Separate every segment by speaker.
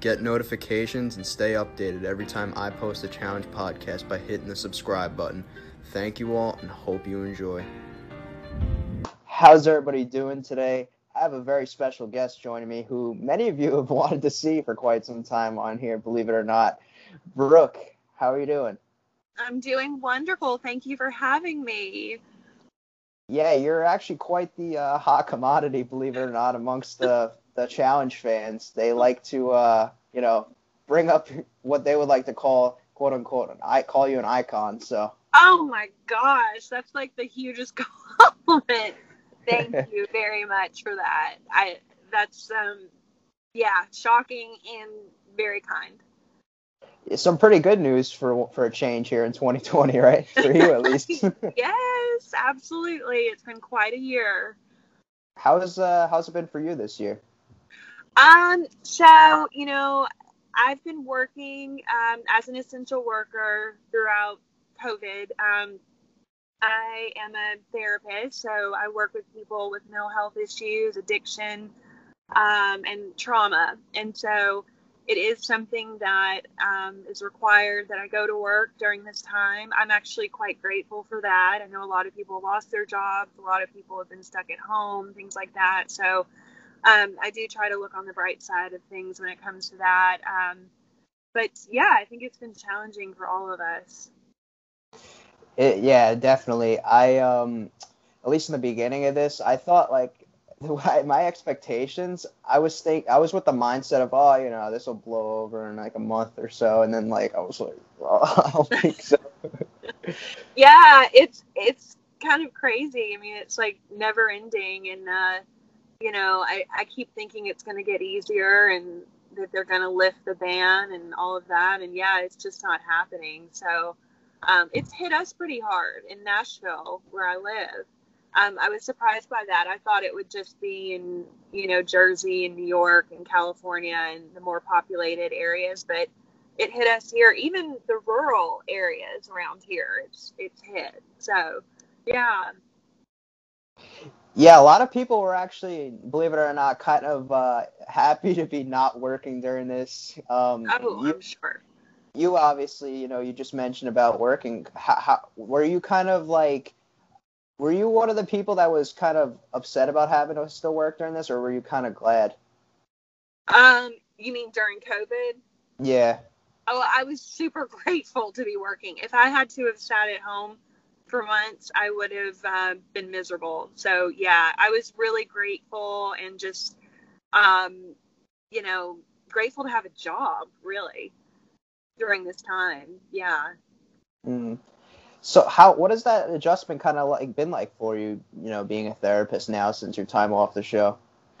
Speaker 1: Get notifications and stay updated every time I post a challenge podcast by hitting the subscribe button. Thank you all and hope you enjoy.
Speaker 2: How's everybody doing today? I have a very special guest joining me who many of you have wanted to see for quite some time on here, believe it or not. Brooke, how are you doing?
Speaker 3: I'm doing wonderful. Thank you for having me.
Speaker 2: Yeah, you're actually quite the uh, hot commodity, believe it or not, amongst the the challenge fans. They like to, uh, you know, bring up what they would like to call quote unquote I call you an icon. So.
Speaker 3: Oh my gosh, that's like the hugest compliment. Thank you very much for that. I that's um yeah, shocking and very kind.
Speaker 2: Some pretty good news for for a change here in 2020, right? For you at least.
Speaker 3: yes, absolutely. It's been quite a year.
Speaker 2: How's uh how's it been for you this year?
Speaker 3: Um, so you know, I've been working um, as an essential worker throughout COVID. Um, I am a therapist, so I work with people with mental health issues, addiction, um, and trauma. And so it is something that um, is required that I go to work during this time. I'm actually quite grateful for that. I know a lot of people lost their jobs, a lot of people have been stuck at home, things like that. So um, I do try to look on the bright side of things when it comes to that. Um, but yeah, I think it's been challenging for all of us.
Speaker 2: It, yeah, definitely. I um, at least in the beginning of this, I thought like my expectations. I was think I was with the mindset of oh, you know, this will blow over in like a month or so, and then like I was like, oh, I don't think so.
Speaker 3: yeah, it's it's kind of crazy. I mean, it's like never ending, and uh, you know, I I keep thinking it's going to get easier and that they're going to lift the ban and all of that, and yeah, it's just not happening. So um, it's hit us pretty hard in Nashville, where I live. Um, I was surprised by that. I thought it would just be in, you know, Jersey and New York and California and the more populated areas, but it hit us here. Even the rural areas around here, it's it's hit. So, yeah.
Speaker 2: Yeah, a lot of people were actually, believe it or not, kind of uh, happy to be not working during this. Um,
Speaker 3: oh, you, I'm sure
Speaker 2: you obviously, you know, you just mentioned about working. How, how, were you kind of like, were you one of the people that was kind of upset about having to still work during this, or were you kind of glad?
Speaker 3: Um, you mean during COVID?
Speaker 2: Yeah.
Speaker 3: Oh, I was super grateful to be working. If I had to have sat at home for months, I would have uh, been miserable. So yeah, I was really grateful and just, um, you know, grateful to have a job. Really during this time. Yeah.
Speaker 2: Mm. So how what has that adjustment kind of like been like for you? You know, being a therapist now since your time off the show.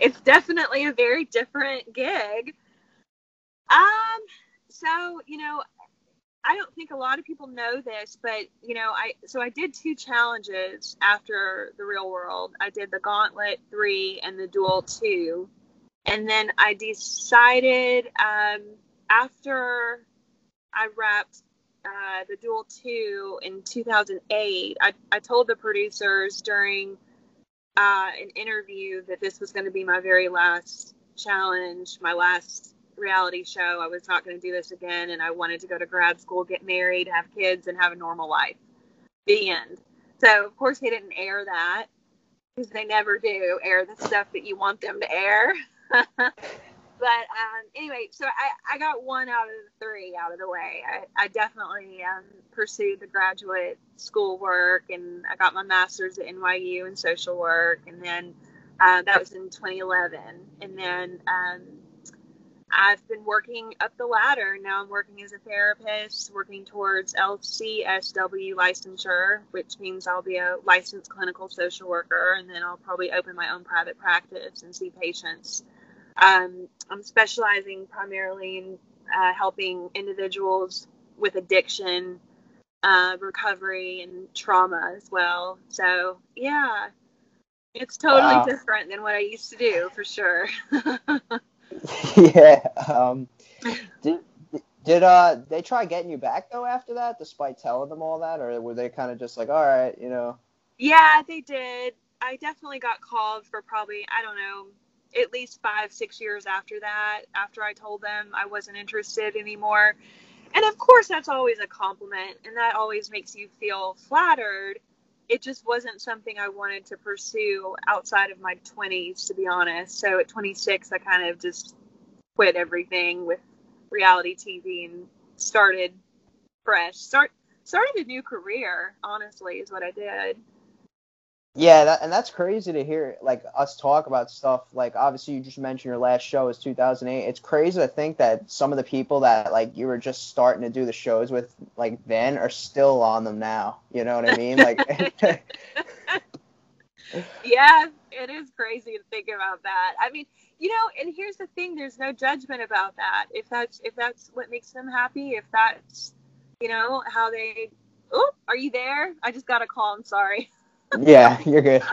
Speaker 3: it's definitely a very different gig. Um. So you know, I don't think a lot of people know this, but you know, I so I did two challenges after the real world. I did the Gauntlet three and the Duel two, and then I decided um, after I wrapped uh, the Duel 2 in 2008, I, I told the producers during uh, an interview that this was going to be my very last challenge, my last reality show. I was not going to do this again, and I wanted to go to grad school, get married, have kids, and have a normal life. The end. So, of course, they didn't air that because they never do air the stuff that you want them to air. but um, anyway, so I, I got one out of the three out of the way. I, I definitely um, pursued the graduate school work and I got my master's at NYU in social work. And then uh, that was in 2011. And then um, I've been working up the ladder. Now I'm working as a therapist, working towards LCSW licensure, which means I'll be a licensed clinical social worker. And then I'll probably open my own private practice and see patients um, I'm specializing primarily in uh, helping individuals with addiction, uh, recovery, and trauma as well. So, yeah, it's totally wow. different than what I used to do for sure.
Speaker 2: yeah. Um, did did uh they try getting you back though after that, despite telling them all that, or were they kind of just like, all right, you know?
Speaker 3: Yeah, they did. I definitely got called for probably I don't know at least five, six years after that, after I told them I wasn't interested anymore. And of course, that's always a compliment, and that always makes you feel flattered. It just wasn't something I wanted to pursue outside of my 20s, to be honest. So at 26, I kind of just quit everything with reality TV and started fresh. Start started a new career. Honestly, is what I did.
Speaker 2: Yeah, that, and that's crazy to hear like us talk about stuff. Like obviously, you just mentioned your last show is 2008. It's crazy to think that some of the people that like you were just starting to do the shows with like then are still on them now. You know what I mean? Like.
Speaker 3: yeah, it is crazy to think about that. I mean, you know, and here's the thing: there's no judgment about that. If that's if that's what makes them happy, if that's you know how they. Oh, are you there? I just got a call. I'm sorry.
Speaker 2: yeah, you're good.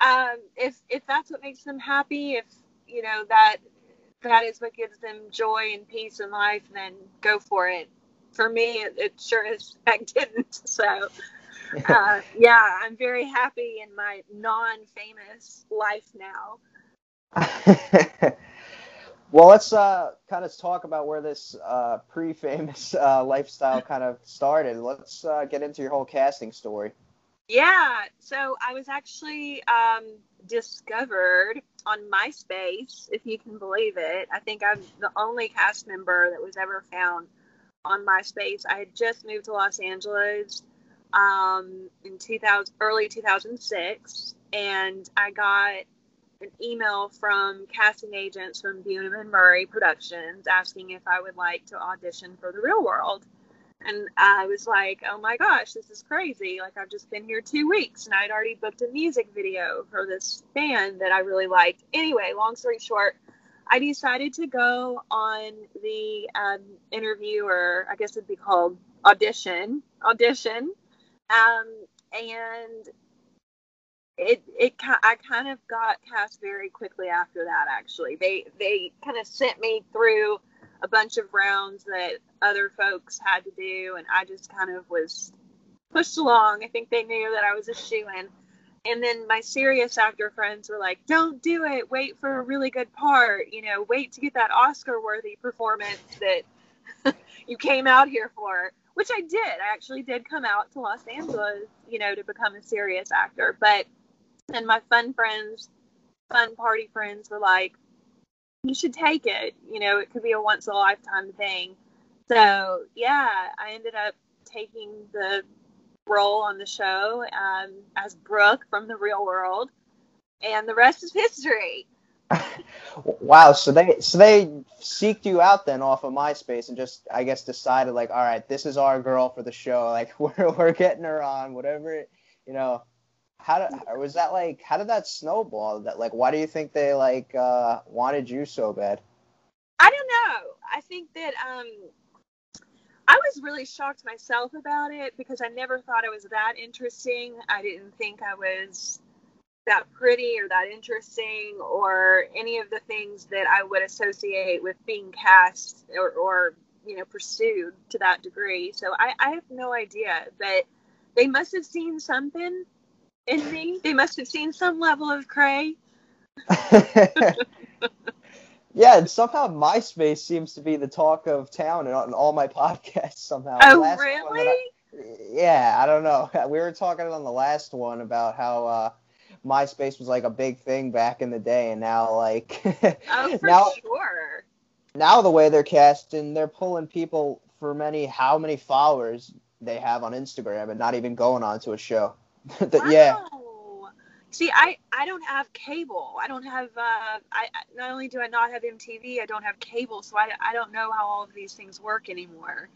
Speaker 3: um, if if that's what makes them happy, if you know that that is what gives them joy and peace in life, then go for it. For me, it, it sure as heck didn't. So, uh, yeah, I'm very happy in my non-famous life now.
Speaker 2: well, let's uh, kind of talk about where this uh, pre-famous uh, lifestyle kind of started. Let's uh, get into your whole casting story.
Speaker 3: Yeah, so I was actually um, discovered on MySpace, if you can believe it. I think I'm the only cast member that was ever found on MySpace. I had just moved to Los Angeles um, in 2000, early 2006, and I got an email from casting agents from Bunim and Murray Productions asking if I would like to audition for The Real World. And I was like, oh my gosh, this is crazy. Like, I've just been here two weeks and I'd already booked a music video for this band that I really liked. Anyway, long story short, I decided to go on the um, interview, or I guess it'd be called audition, audition. Um, and it, it, I kind of got cast very quickly after that, actually. They, they kind of sent me through a bunch of rounds that other folks had to do, and I just kind of was pushed along. I think they knew that I was a shoe in. And then my serious actor friends were like, "Don't do it. Wait for a really good part. You know, wait to get that Oscar-worthy performance that you came out here for." Which I did. I actually did come out to Los Angeles, you know, to become a serious actor. But and my fun friends, fun party friends were like, you should take it. You know, it could be a once a lifetime thing. So yeah, I ended up taking the role on the show um, as Brooke from the real world, and the rest is history.
Speaker 2: wow, so they so they seeked you out then off of MySpace and just I guess decided like, all right, this is our girl for the show. Like we're we're getting her on, whatever you know how did was that like how did that snowball that like why do you think they like uh wanted you so bad?
Speaker 3: I don't know. I think that um i was really shocked myself about it because i never thought it was that interesting. I didn't think i was that pretty or that interesting or any of the things that i would associate with being cast or, or you know pursued to that degree. So I, I have no idea but they must have seen something in me. They must have seen some level of Cray.
Speaker 2: yeah, and somehow MySpace seems to be the talk of town on all my podcasts somehow.
Speaker 3: Oh, really?
Speaker 2: I, yeah, I don't know. We were talking on the last one about how uh, MySpace was like a big thing back in the day, and now like
Speaker 3: oh, for now, sure.
Speaker 2: Now the way they're casting, they're pulling people for many how many followers they have on Instagram and not even going on to a show.
Speaker 3: that, wow. Yeah. See, I I don't have cable. I don't have. Uh, I not only do I not have MTV, I don't have cable, so I I don't know how all of these things work anymore.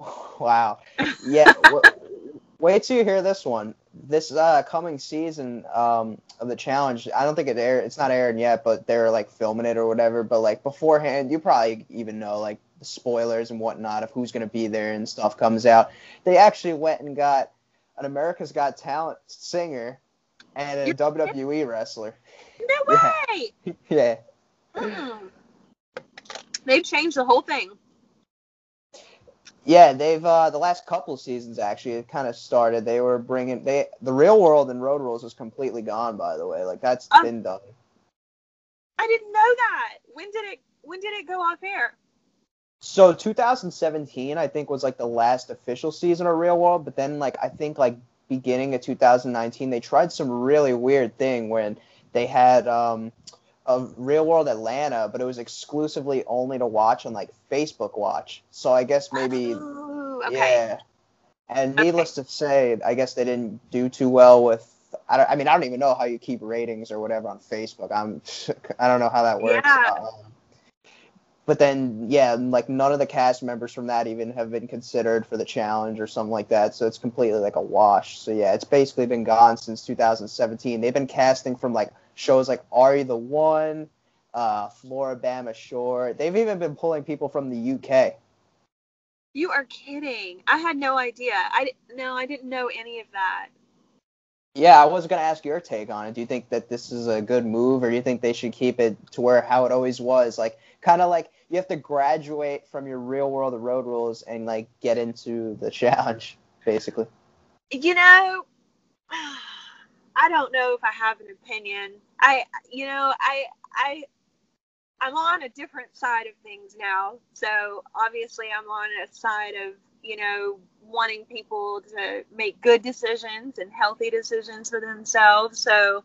Speaker 2: Wow. Yeah. wait till you hear this one. This uh, coming season um, of the challenge, I don't think it aired. It's not airing yet, but they're like filming it or whatever. But like beforehand, you probably even know like the spoilers and whatnot of who's gonna be there and stuff comes out. They actually went and got an America's Got Talent singer and a You're WWE wrestler.
Speaker 3: No way.
Speaker 2: Yeah. yeah.
Speaker 3: Mm. They've changed the whole thing.
Speaker 2: Yeah, they've uh, the last couple seasons actually it kind of started. They were bringing they the real world and Road Rules was completely gone by the way. Like that's um, been done.
Speaker 3: I didn't know that. When did it when did it go off air?
Speaker 2: So 2017, I think, was like the last official season of Real World. But then, like, I think like beginning of 2019, they tried some really weird thing when they had um, a Real World Atlanta, but it was exclusively only to watch on like Facebook Watch. So I guess maybe,
Speaker 3: Oh, okay.
Speaker 2: yeah. And
Speaker 3: Okay.
Speaker 2: needless to say, I guess they didn't do too well with. I, don't, I mean, I don't even know how you keep ratings or whatever on Facebook. I'm, I don't know how that works.
Speaker 3: Yeah.
Speaker 2: Um, but then, yeah, like none of the cast members from that even have been considered for the challenge or something like that. So it's completely like a wash. So yeah, it's basically been gone since 2017. They've been casting from like shows like Are You the One, uh, Floribama Shore. They've even been pulling people from the UK.
Speaker 3: You are kidding. I had no idea. I no, I didn't know any of that.
Speaker 2: Yeah, I was gonna ask your take on it. Do you think that this is a good move, or do you think they should keep it to where how it always was, like kind of like you have to graduate from your real world of road rules and like get into the challenge, basically?
Speaker 3: You know, I don't know if I have an opinion. I, you know, I, I, I'm on a different side of things now. So obviously, I'm on a side of, you know, wanting people to make good decisions and healthy decisions for themselves. So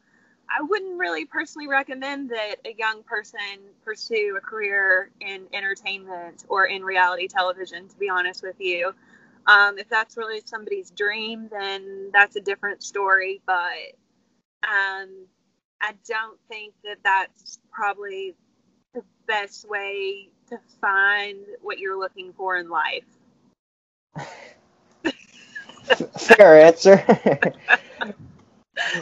Speaker 3: I wouldn't really personally recommend that a young person pursue a career in entertainment or in reality television, to be honest with you. Um, if that's really somebody's dream, then that's a different story. But um, I don't think that that's probably the best way to find what you're looking for in life.
Speaker 2: Fair answer.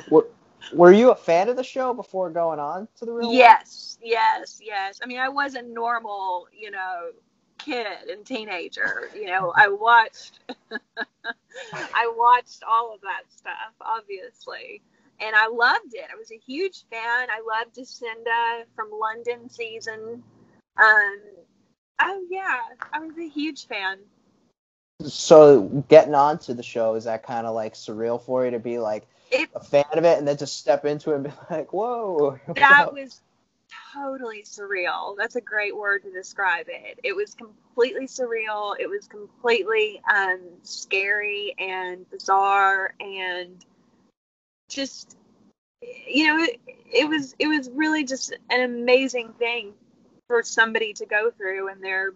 Speaker 2: were, were you a fan of the show before going on to the real world?
Speaker 3: Yes, yes, yes. I mean, I was a normal, you know, kid and teenager. You know, I watched, I watched all of that stuff, obviously, and I loved it. I was a huge fan. I loved Jacinda from London season. Um, oh yeah, I was a huge fan.
Speaker 2: So getting onto the show is that kind of like surreal for you to be like
Speaker 3: It
Speaker 2: a fan of it and then just step into it and be like, whoa.
Speaker 3: that was totally surreal. That's a great word to describe it. It was completely surreal. It was completely um, scary and bizarre and just you know it, it was it was really just an amazing thing for somebody to go through in their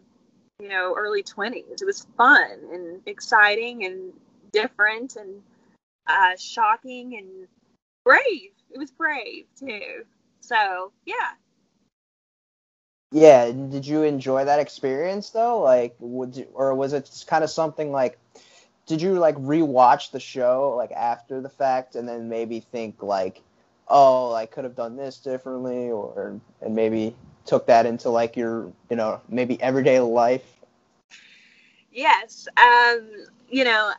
Speaker 3: you know early 20s. It was fun and exciting and different and uh, shocking and brave. It was brave too. So yeah,
Speaker 2: Yeah, did you enjoy that experience though? Like, would you, or was it kind of something like, did you like rewatch the show like after the fact and then maybe think like, oh, I could have done this differently, or and maybe took that into like your, you know, maybe everyday life?
Speaker 3: Yes. Um, you know,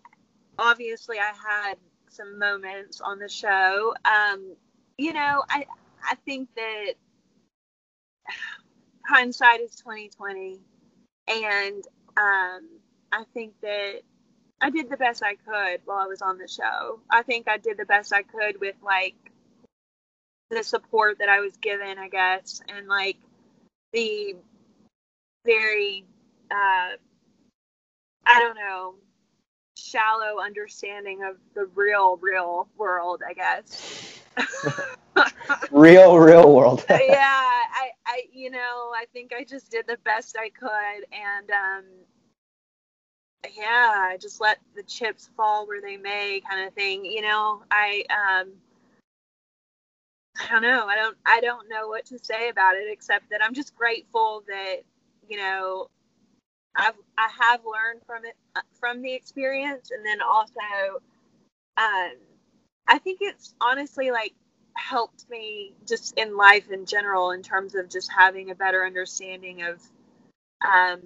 Speaker 3: obviously I had some moments on the show. Um, you know, I I think that hindsight is twenty twenty and um I think that I did the best I could while I was on the show. I think I did the best I could with like the support that I was given, I guess, and like the very uh I don't know, shallow understanding of the real, real world, I guess.
Speaker 2: Real, real world.
Speaker 3: yeah, I, I, you know, I think I just did the best I could, and um, yeah, I just let the chips fall where they may, kind of thing. You know, I, um, I don't know, I don't, I don't know what to say about it except that I'm just grateful that, you know, I've I have learned from it uh, from the experience, and then also, um, I think it's honestly like helped me just in life in general in terms of just having a better understanding of um,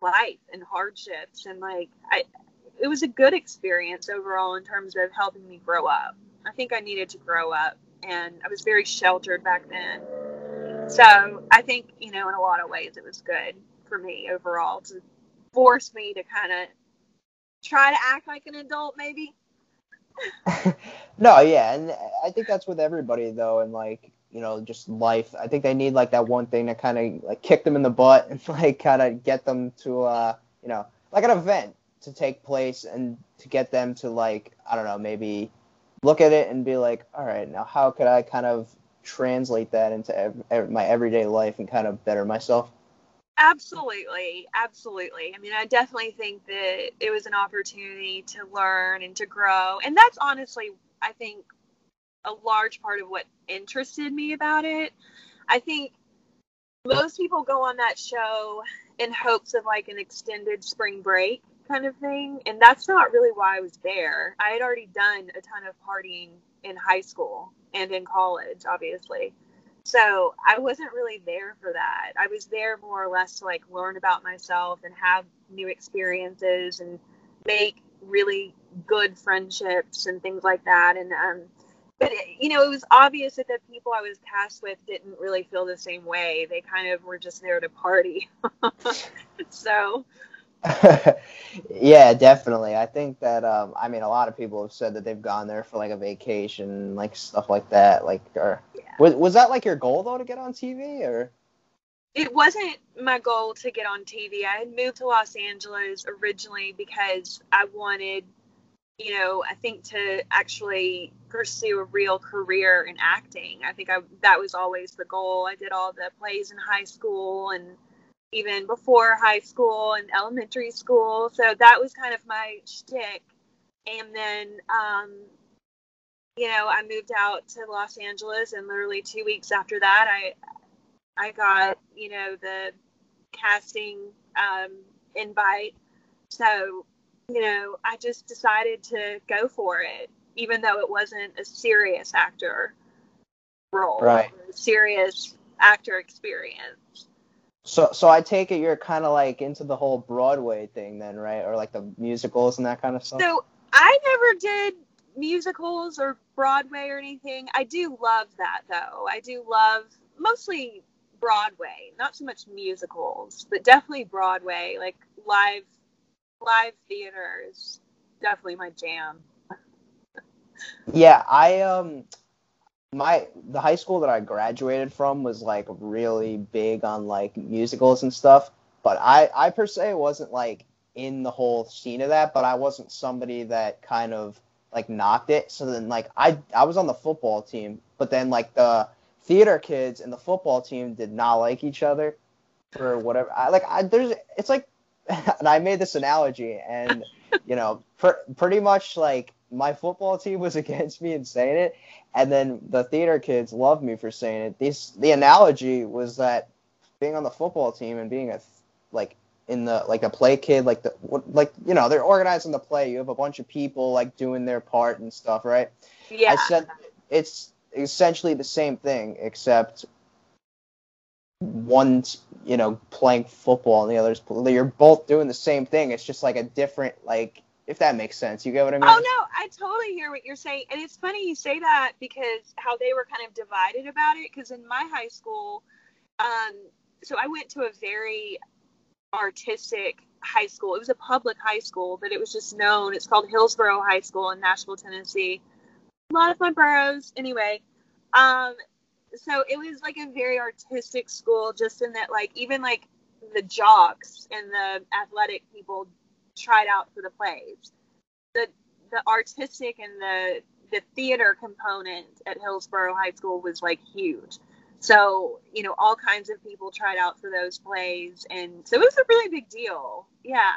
Speaker 3: life and hardships, and like I, it was a good experience overall in terms of helping me grow up. I think I needed to grow up, and I was very sheltered back then. So I think you know in a lot of ways it was good for me overall to force me to kind of try to act like an adult maybe
Speaker 2: no, yeah, and I think that's with everybody though, and like you know, just life. I think they need like that one thing to kind of like kick them in the butt and like kind of get them to, uh, you know, like an event to take place and to get them to like, I don't know, maybe look at it and be like, all right, now how could I kind of translate that into ev- ev- my everyday life and kind of better myself?
Speaker 3: Absolutely, absolutely. I mean, I definitely think that it was an opportunity to learn and to grow, and that's honestly, I think, a large part of what interested me about it. I think most people go on that show in hopes of like an extended spring break kind of thing, and that's not really why I was there. I had already done a ton of partying in high school and in college, obviously. So I wasn't really there for that. I was there more or less to like learn about myself and have new experiences and make really good friendships and things like that. And um, but you know, it was obvious that the people I was cast with didn't really feel the same way. They kind of were just there to party. so
Speaker 2: yeah, definitely. I think that um, I mean a lot of people have said that they've gone there for like a vacation, like stuff like that. Like, or
Speaker 3: yeah.
Speaker 2: was was that like your goal though to get on TV or?
Speaker 3: It wasn't my goal to get on TV. I had moved to Los Angeles originally because I wanted, you know, I think to actually pursue a real career in acting. I think I, that was always the goal. I did all the plays in high school and even before high school and elementary school. So that was kind of my shtick. And then, um, you know, I moved out to Los Angeles, and literally two weeks after that, I I got you know the casting um, invite. So you know, I just decided to go for it, even though it wasn't a serious actor role,
Speaker 2: right?
Speaker 3: serious actor experience.
Speaker 2: So, so I take it you're kind of like into the whole Broadway thing, then, right? Or like the musicals and that kind of stuff.
Speaker 3: So I never did musicals or Broadway or anything. I do love that though. I do love mostly Broadway, not so much musicals, but definitely Broadway, like live live theater is definitely my jam.
Speaker 2: yeah, I um my the high school that I graduated from was like really big on like musicals and stuff, but I I per se wasn't like in the whole scene of that, but I wasn't somebody that kind of like knocked it. So then like I I was on the football team, but then like the theater kids and the football team did not like each other for whatever. I like I there's it's like and I made this analogy and you know pr- pretty much like my football team was against me and saying it, and then the theater kids loved me for saying it. This the analogy was that being on the football team and being a like in the like a play kid like the like you know they're organizing the play. You have a bunch of people like doing their part and stuff, right?
Speaker 3: Yeah.
Speaker 2: I said it's essentially the same thing except one's you know playing football and the other's you're both doing the same thing. It's just like a different like if that makes sense. You get what I mean?
Speaker 3: Oh no, I totally hear what you're saying, and it's funny you say that because how they were kind of divided about it. Because in my high school, um, so I went to a very artistic high school. It was a public high school, but it was just known. It's called Hillsboro High School in Nashville, Tennessee. A lot of my boroughs, anyway. Um, so it was like a very artistic school, just in that, like, even like the jocks and the athletic people tried out for the plays. The the artistic and the the theater component at Hillsboro High School was like huge. So, you know, all kinds of people tried out for those plays and so it was a really big deal. Yeah.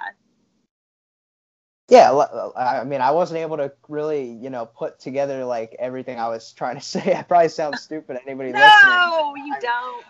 Speaker 2: Yeah, I mean, I wasn't able to really, you know, put together like everything I was trying to say. I probably sound stupid anybody
Speaker 3: no,
Speaker 2: listening.
Speaker 3: No, you don't.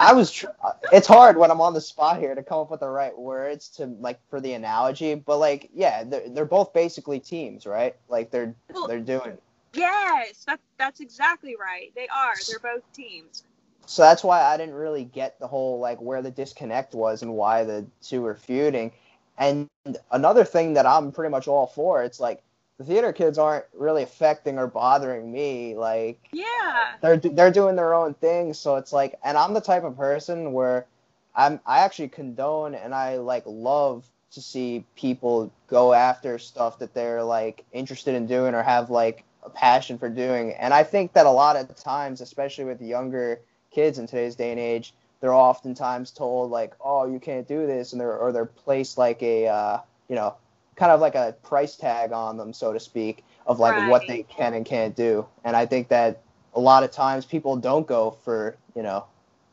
Speaker 2: I was. Tr- uh, it's hard when I'm on the spot here to come up with the right words to like for the analogy, but like, yeah, they're, they're both basically teams, right? Like they're well, they're doing.
Speaker 3: Yes, that that's exactly right. They are. They're both teams.
Speaker 2: So that's why I didn't really get the whole like where the disconnect was and why the two were feuding. And another thing that I'm pretty much all for, it's like the theater kids aren't really affecting or bothering me. Like,
Speaker 3: yeah,
Speaker 2: they're they're doing their own thing. So it's like, and I'm the type of person where I'm I actually condone and I like love to see people go after stuff that they're like interested in doing or have like a passion for doing. And I think that a lot of times, especially with younger kids in today's day and age, they're oftentimes told like, "Oh, you can't do this," and they're or they're placed like a uh, you know kind of like a price tag on them, so to speak, of like
Speaker 3: Right.
Speaker 2: what they can and can't do. And I think that a lot of times people don't go for you know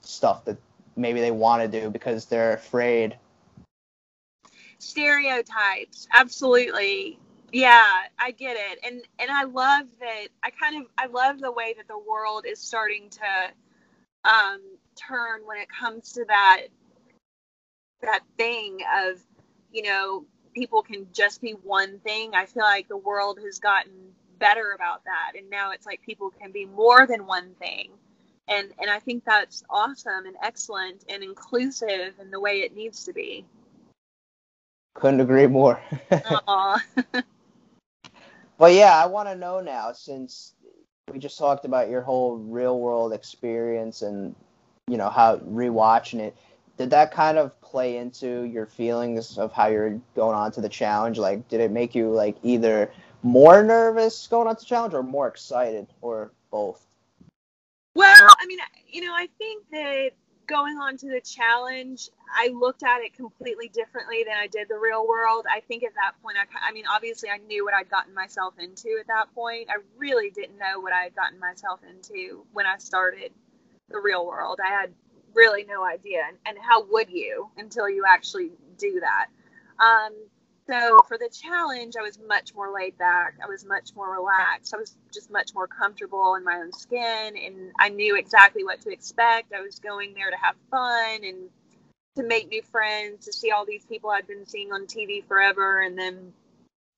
Speaker 2: stuff that maybe they want to do because they're afraid.
Speaker 3: stereotypes absolutely yeah i get it and and i love that i kind of i love the way that the world is starting to um turn when it comes to that that thing of you know people can just be one thing i feel like the world has gotten better about that and now it's like people can be more than one thing and and i think that's awesome and excellent and inclusive in the way it needs to be
Speaker 2: Couldn't agree more. But yeah, I want to know now since we just talked about your whole real world experience and you know how rewatching it. Did that kind of play into your feelings of how you're going on to the challenge? Like, did it make you like either more nervous going on to the challenge or more excited or both?
Speaker 3: Well, I mean, you know, I think that going on to the challenge, I looked at it completely differently than I did the real world. I think at that point, I, I mean, obviously, I knew what I'd gotten myself into at that point. I really didn't know what I had gotten myself into when I started the real world. I had really no idea. And, and how would you until you actually do that? Um, so for the challenge, I was much more laid back. I was much more relaxed. I was just much more comfortable in my own skin, and I knew exactly what to expect. I was going there to have fun and to make new friends, to see all these people I'd been seeing on TV forever, and then,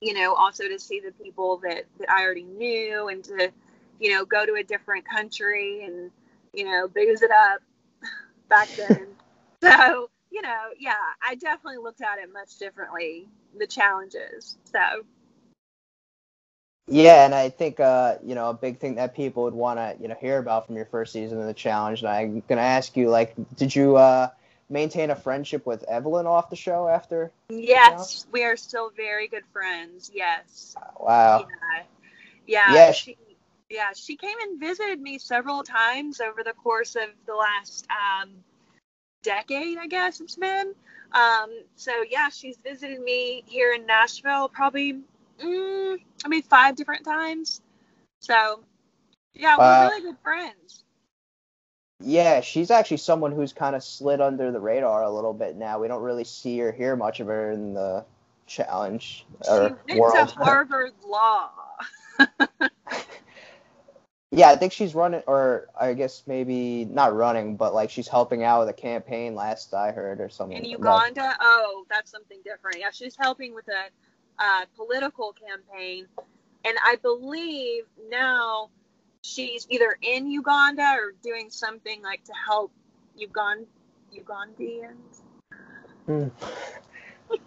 Speaker 3: you know, also to see the people that, that I already knew, and to, you know, go to a different country and, you know, booze it up back then. so, you know, yeah, I definitely looked at it much differently, the challenges. So,
Speaker 2: Yeah, and I think uh, you know a big thing that people would want to you know hear about from your first season of the challenge. And I'm gonna ask you, like, did you uh, maintain a friendship with Evelyn off the show after?
Speaker 3: yes, we are still very good friends. Yes.
Speaker 2: Wow.
Speaker 3: Yeah. Yeah.
Speaker 2: Yeah.
Speaker 3: She, yeah, she came and visited me several times over the course of the last um, decade, I guess it's been. Um, so yeah, she's visited me here in Nashville probably, mm, I mean, five different times. So yeah, we're
Speaker 2: Wow.
Speaker 3: really good friends.
Speaker 2: Yeah, she's actually someone who's kind of slid under the radar a little bit now. We don't really see or hear much of her in the challenge
Speaker 3: She
Speaker 2: or
Speaker 3: went
Speaker 2: world.
Speaker 3: to Harvard Law.
Speaker 2: yeah, I think she's running, or I guess maybe not running, but like she's helping out with a campaign. Last I heard, or something.
Speaker 3: In. Uganda? Oh, that's something different. Yeah, she's helping with a uh, political campaign, and I believe now she's either in Uganda or doing something like to help Ugan Ugandans.
Speaker 2: Hmm.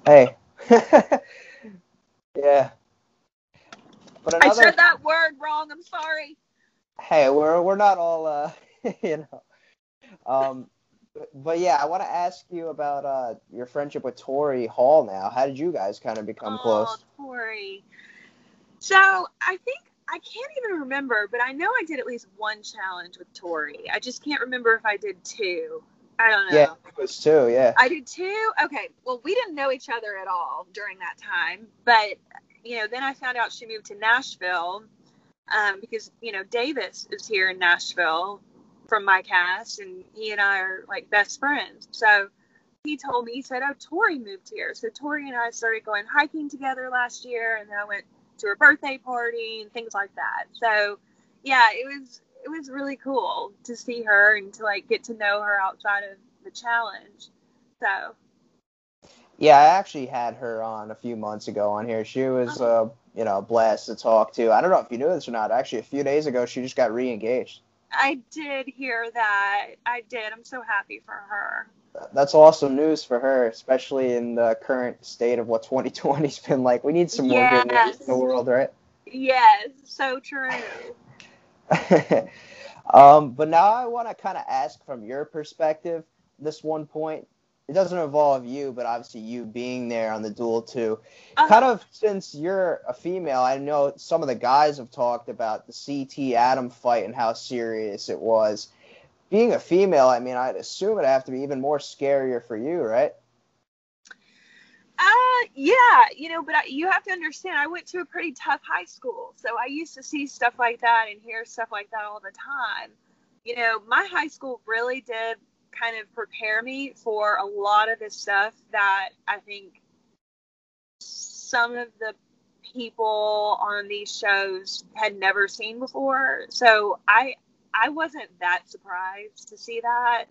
Speaker 2: Hey. yeah. But
Speaker 3: I said that word wrong. I'm sorry.
Speaker 2: Hey, we're we're not all uh you know. Um but yeah, I want to ask you about uh your friendship with Tori Hall now. How did you guys kind of become
Speaker 3: oh,
Speaker 2: close?
Speaker 3: Tori. So I think I can't even remember, but I know I did at least one challenge with Tori. I just can't remember if I did two. I don't know.
Speaker 2: Yeah, it was two. yeah.
Speaker 3: I did two. Okay. Well, we didn't know each other at all during that time, but you know, then I found out she moved to Nashville um, because you know Davis is here in Nashville from my cast, and he and I are like best friends. So he told me he said, "Oh, Tori moved here." So Tori and I started going hiking together last year, and then I went to her birthday party and things like that. So yeah, it was it was really cool to see her and to like get to know her outside of the challenge. So
Speaker 2: Yeah, I actually had her on a few months ago on here. She was uh, you know, a blast to talk to. I don't know if you knew this or not. Actually, a few days ago she just got re-engaged.
Speaker 3: I did hear that. I did. I'm so happy for her.
Speaker 2: That's awesome news for her, especially in the current state of what 2020's been like. We need some more good news in the world, right?
Speaker 3: Yes, so true.
Speaker 2: um, but now I want to kind of ask from your perspective this one point. It doesn't involve you, but obviously you being there on the duel too.
Speaker 3: Uh,
Speaker 2: Kind of since you're a female, I know some of the guys have talked about the CT Adam fight and how serious it was. Being a female, I mean, I'd assume it'd have to be even more scarier for you, right?
Speaker 3: Uh, yeah, you know, but I, you have to understand, I went to a pretty tough high school, so I used to see stuff like that and hear stuff like that all the time. You know, my high school really did kind of prepare me for a lot of the stuff that I think some of the people on these shows had never seen before. So I I wasn't that surprised to see that.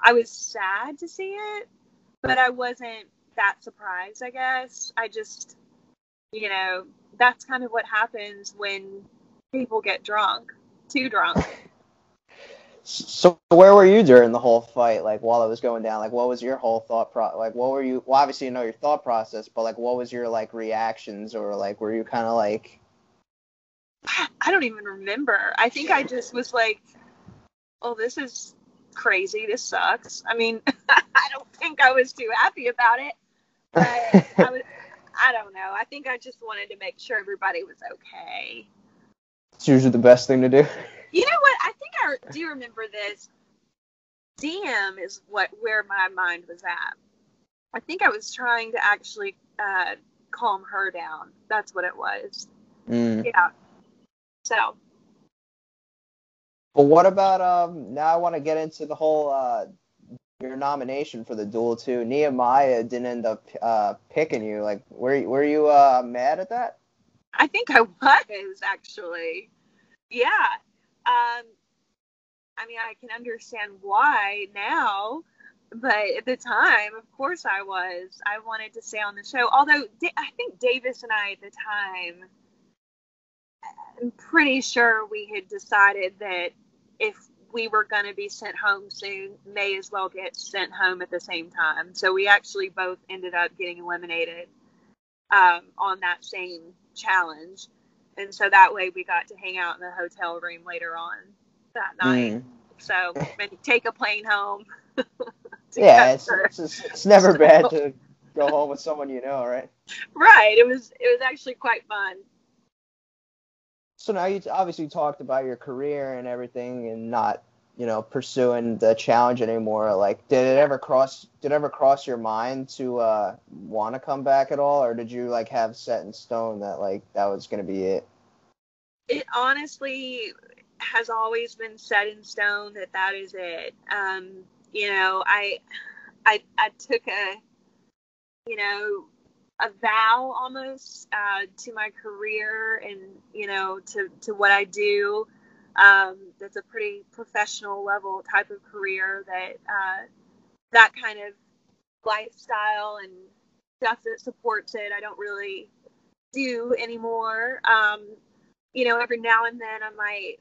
Speaker 3: I was sad to see it, but I wasn't that surprised, I guess. I just, you know, that's kind of what happens when people get drunk, too drunk.
Speaker 2: So where were you during the whole fight? Like while it was going down, like what was your whole thought pro? Like what were you? Well, obviously you know your thought process, but like what was your like reactions or like were you kind of like?
Speaker 3: I don't even remember. I think I just was like, oh, this is crazy. This sucks. I mean, I don't think I was too happy about it, but I was. I don't know. I think I just wanted to make sure everybody was okay.
Speaker 2: It's usually the best thing to do.
Speaker 3: You know what? I think I do remember this. DM is what where my mind was at. I think I was trying to actually uh, calm her down. That's what it was.
Speaker 2: Mm.
Speaker 3: Yeah. So
Speaker 2: But what about um? Now I want to get into the whole uh your nomination for the duel too. Nehemiah didn't end up uh picking you. Like were you- were you uh mad at that?
Speaker 3: I think I was actually. Yeah. Um, I mean, I can understand why now, but at the time, of course, I was. I wanted to stay on the show. Although I think Davis and I at the time, I'm pretty sure we had decided that if we were going to be sent home soon, may as well get sent home at the same time. So we actually both ended up getting eliminated um, on that same challenge. And so that way we got to hang out in the hotel room later on that night.
Speaker 2: Mm.
Speaker 3: So take a plane home.
Speaker 2: Yeah, it's, it's it's never bad to go home with someone you know, right?
Speaker 3: right. It was it was actually quite fun.
Speaker 2: So now you obviously talked about your career and everything, and not you know pursuing the challenge anymore. Like, did it ever cross? Did it ever cross your mind to uh, want to come back at all, or did you like have set in stone that like that was gonna be it?
Speaker 3: It honestly has always been set in stone that that is it. Um, you know, I I I took a you know a vow almost uh, to my career and you know to to what I do. Um, that's a pretty professional level type of career that uh, that kind of lifestyle and stuff that supports it. I don't really do anymore. Um, you know, every now and then I might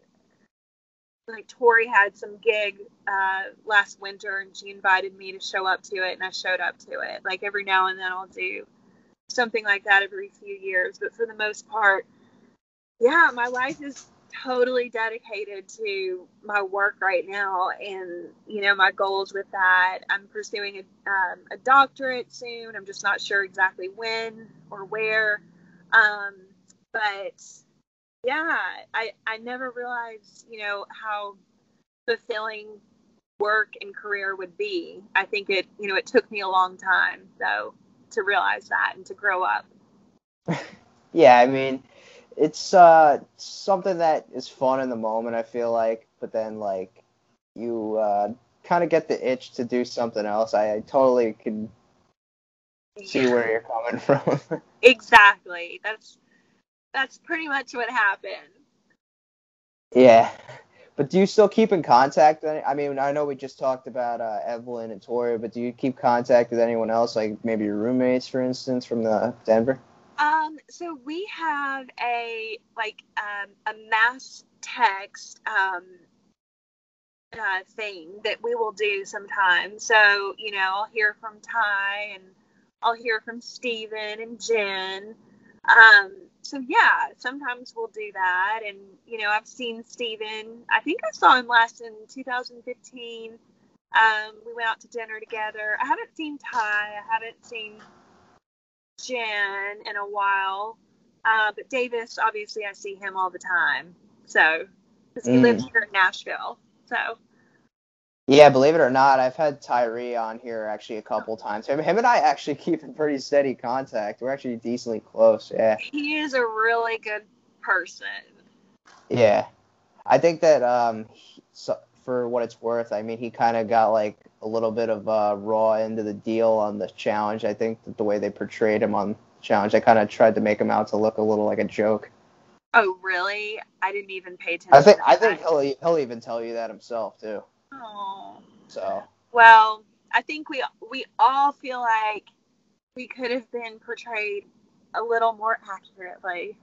Speaker 3: like Tori had some gig uh, last winter and she invited me to show up to it and I showed up to it. Like every now and then I'll do something like that every few years, but for the most part, yeah, my life is totally dedicated to my work right now. And you know my goals with that i'm pursuing a, um, a doctorate soon. I'm just not sure exactly when or where. Um, but yeah i i never realized you know how fulfilling work and career would be. I think it you know it took me a long time though to realize that and to grow up.
Speaker 2: Yeah, I mean, it's uh something that is fun in the moment. I feel like, but then like you uh, kind of get the itch to do something else. I, I totally can see where you're coming from.
Speaker 3: exactly that's that's pretty much what happened
Speaker 2: yeah. But do you still keep in contact? I mean, I know we just talked about uh, Evelyn and Tori, but do you keep contact with anyone else, like maybe your roommates, for instance, from the Denver?
Speaker 3: Um, so we have a like um, a mass text um, uh, thing that we will do sometimes. So you know, I'll hear from Ty and I'll hear from Stephen and Jen. Um, so yeah, sometimes we'll do that. And you know, I've seen Stephen. I think I saw him last in 2015 Um, we went out to dinner together. I haven't seen Ty. I haven't seen Jen in a while. Uh, but Davis, obviously, I see him all the time. So, because he
Speaker 2: Mm.
Speaker 3: lives here in Nashville. So,
Speaker 2: Yeah, believe it or not, I've had Tyrie on here actually a couple times. Him, him and I actually keep in pretty steady contact. We're actually decently close. Yeah.
Speaker 3: he is a really good person.
Speaker 2: Yeah, I think that um, he- so, for what it's worth, I mean, he kind of got like a little bit of uh, raw into the deal on the challenge. I think that the way they portrayed him on the challenge, I kind of tried to make him out to look a little like a joke.
Speaker 3: Oh, really? I didn't even pay attention.
Speaker 2: I think I think he'll he'll even tell you that himself too.
Speaker 3: Oh.
Speaker 2: So
Speaker 3: Well, I think we we all feel like we could have been portrayed a little more accurately.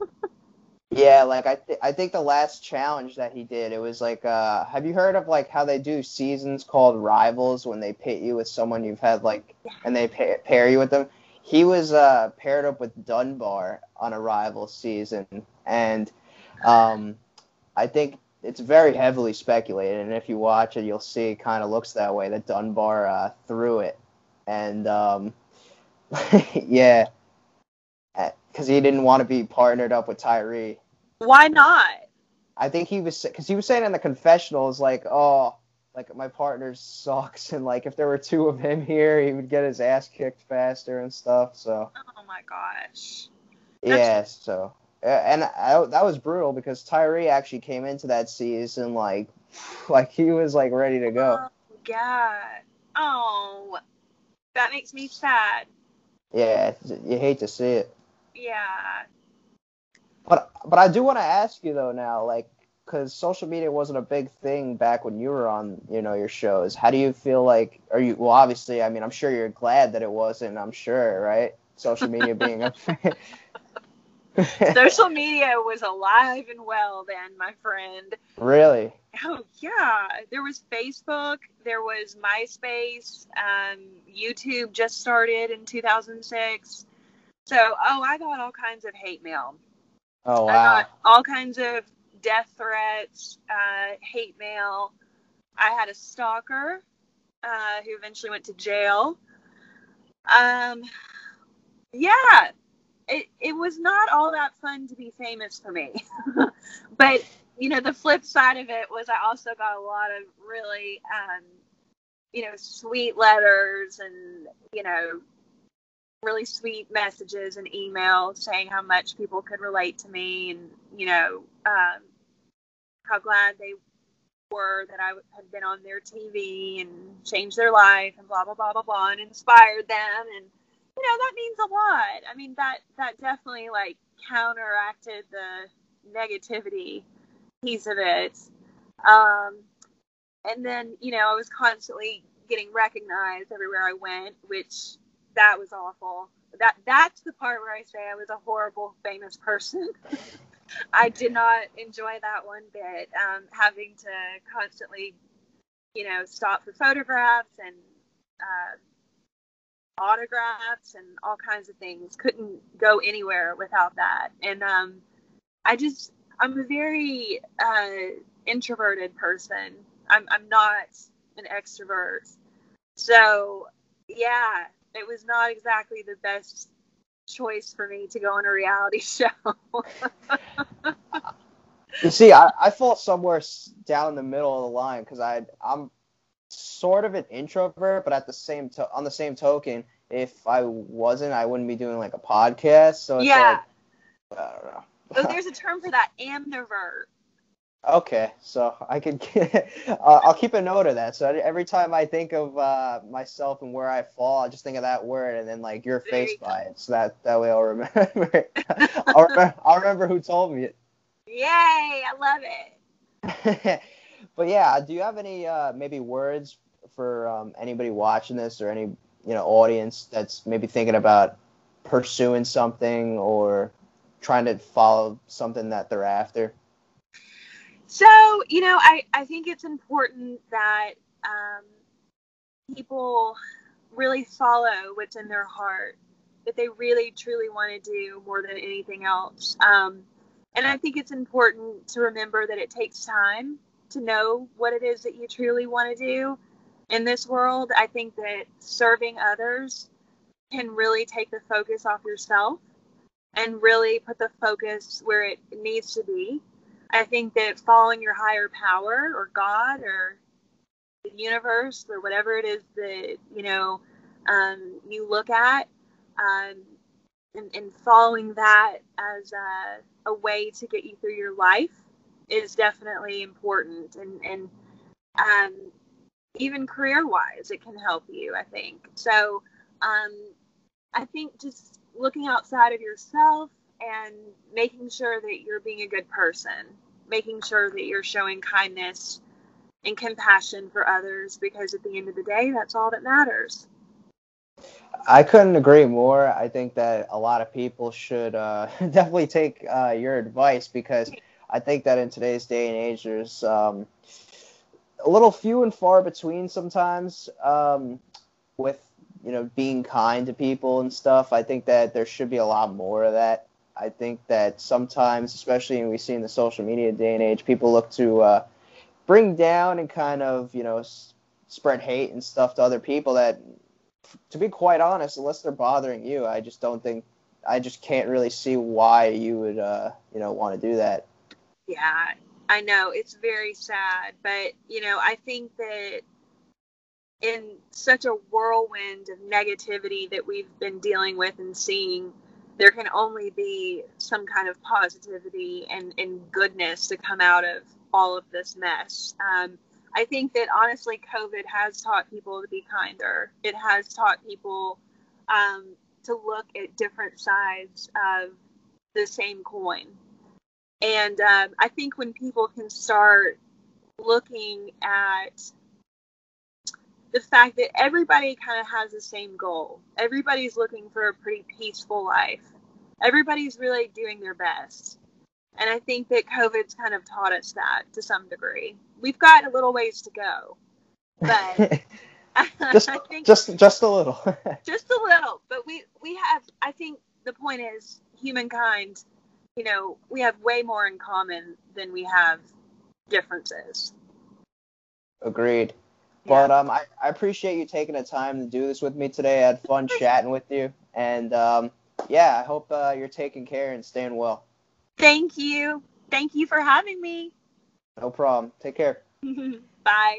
Speaker 2: yeah, like I th- I think the last challenge that he did, it was like uh, have you heard of like how they do seasons called rivals when they pit you with someone you've had like and they pa- pair you with them. He was uh, paired up with Dunbar on a rival season, and um, I think it's very heavily speculated. And if you watch it, you'll see it kind of looks that way that Dunbar uh, threw it, and um, yeah, because he didn't want to be partnered up with Tyrie.
Speaker 3: Why not?
Speaker 2: I think he was because he was saying in the confessionals like, oh, like my partner sucks, and like if there were two of him here, he would get his ass kicked faster and stuff. So
Speaker 3: Oh my gosh.
Speaker 2: yeah, so and I, that was brutal because Tyrie actually came into that season like, like he was like ready to go.
Speaker 3: Oh God. Oh, that makes me sad.
Speaker 2: Yeah, you hate to see it.
Speaker 3: Yeah.
Speaker 2: But but I do want to ask you though now, like, because social media wasn't a big thing back when you were on, you know, your shows. How do you feel like? Are you well? Obviously, I mean, I'm sure you're glad that it wasn't. I'm sure, right? Social media being a.
Speaker 3: Social media was alive and well then, my friend.
Speaker 2: really?
Speaker 3: Oh yeah, there was Facebook, there was MySpace, um, YouTube just started in 2006. So, oh, I got all kinds of hate mail.
Speaker 2: Oh wow.
Speaker 3: I got all kinds of death threats, uh, hate mail. I had a stalker uh, who eventually went to jail. Um, yeah, it it was not all that fun to be famous for me, but you know the flip side of it was I also got a lot of really um, you know sweet letters and you know really sweet messages and emails saying how much people could relate to me and you know um, how glad they were that I had been on their TV and changed their life and blah blah blah blah blah and inspired them and you know that means a lot. I mean that that definitely like counteracted the negativity piece of it. Um, and then you know I was constantly getting recognized everywhere I went, which that was awful. That that's the part where I say I was a horrible famous person. I did not enjoy that one bit. Um, having to constantly, you know, stop for photographs and uh, autographs and all kinds of things. Couldn't go anywhere without that. And um, I just, I'm a very uh, introverted person. I'm, I'm not an extrovert. So, yeah, it was not exactly the best choice for me to go on a reality show.
Speaker 2: You see, I, I fall somewhere down the middle of the line because I I'm sort of an introvert, but at the same to- on the same token, if I wasn't, I wouldn't be doing like a podcast. So it's
Speaker 3: yeah.
Speaker 2: like I don't know.
Speaker 3: Oh, there's a term for that, ambivert.
Speaker 2: Okay, so I could uh, I'll keep a note of that. So every time I think of uh, myself and where I fall, I just think of that word and then like your
Speaker 3: There
Speaker 2: face
Speaker 3: you go.
Speaker 2: by it. So that that way I'll remember. I'll, remember I'll remember who told me it.
Speaker 3: Yay, I love it.
Speaker 2: but yeah, do you have any uh, maybe words for um, anybody watching this or any you know audience that's maybe thinking about pursuing something or trying to follow something that they're after?
Speaker 3: So, you know, I, I think it's important that um, people really follow what's in their heart, that they really truly want to do more than anything else. Um, and I think it's important to remember that it takes time to know what it is that you truly want to do. in this world. I think that serving others can really take the focus off yourself and really put the focus where it needs to be. I think that following your higher power or God or the universe or whatever it is that you know um, you look at um, and, and, following that as a, a, way to get you through your life is definitely important. And, and um, even career wise it can help you i think. So um, i think just looking outside of yourself and making sure that you're being a good person making sure that you're showing kindness and compassion for others because at the end of the day that's all that matters
Speaker 2: I couldn't agree more. I think that a lot of people should uh, definitely take uh, your advice because I think that in today's day and age, there's um, a little few and far between sometimes um, with you know being kind to people and stuff. I think that there should be a lot more of that. I think that sometimes, especially we see in the social media day and age, people look to uh, bring down and kind of you know s- spread hate and stuff to other people that to be quite honest, unless they're bothering you, I just don't think I just can't really see why you would uh, you know want to do that.
Speaker 3: Yeah, I know it's very sad, but you know I think that in such a whirlwind of negativity that we've been dealing with and seeing, there can only be some kind of positivity and, and goodness to come out of all of this mess. Um, I think that honestly, COVID has taught people to be kinder. It has taught people um, to look at different sides of the same coin. And um, I think when people can start looking at the fact that everybody kind of has the same goal, everybody's looking for a pretty peaceful life, everybody's really doing their best. And I think that COVID's kind of taught us that to some degree. We've got a little ways to go, but
Speaker 2: just think, just just a little.
Speaker 3: just a little, but we we have. I think the point is humankind. You know, we have way more in common than we have differences.
Speaker 2: Agreed. But um, I, I appreciate you taking the time to do this with me today. I had fun chatting with you, and um, yeah, I hope uh, you're taking care and staying well.
Speaker 3: Thank you. Thank you for having me.
Speaker 2: No problem. Take care.
Speaker 3: Bye.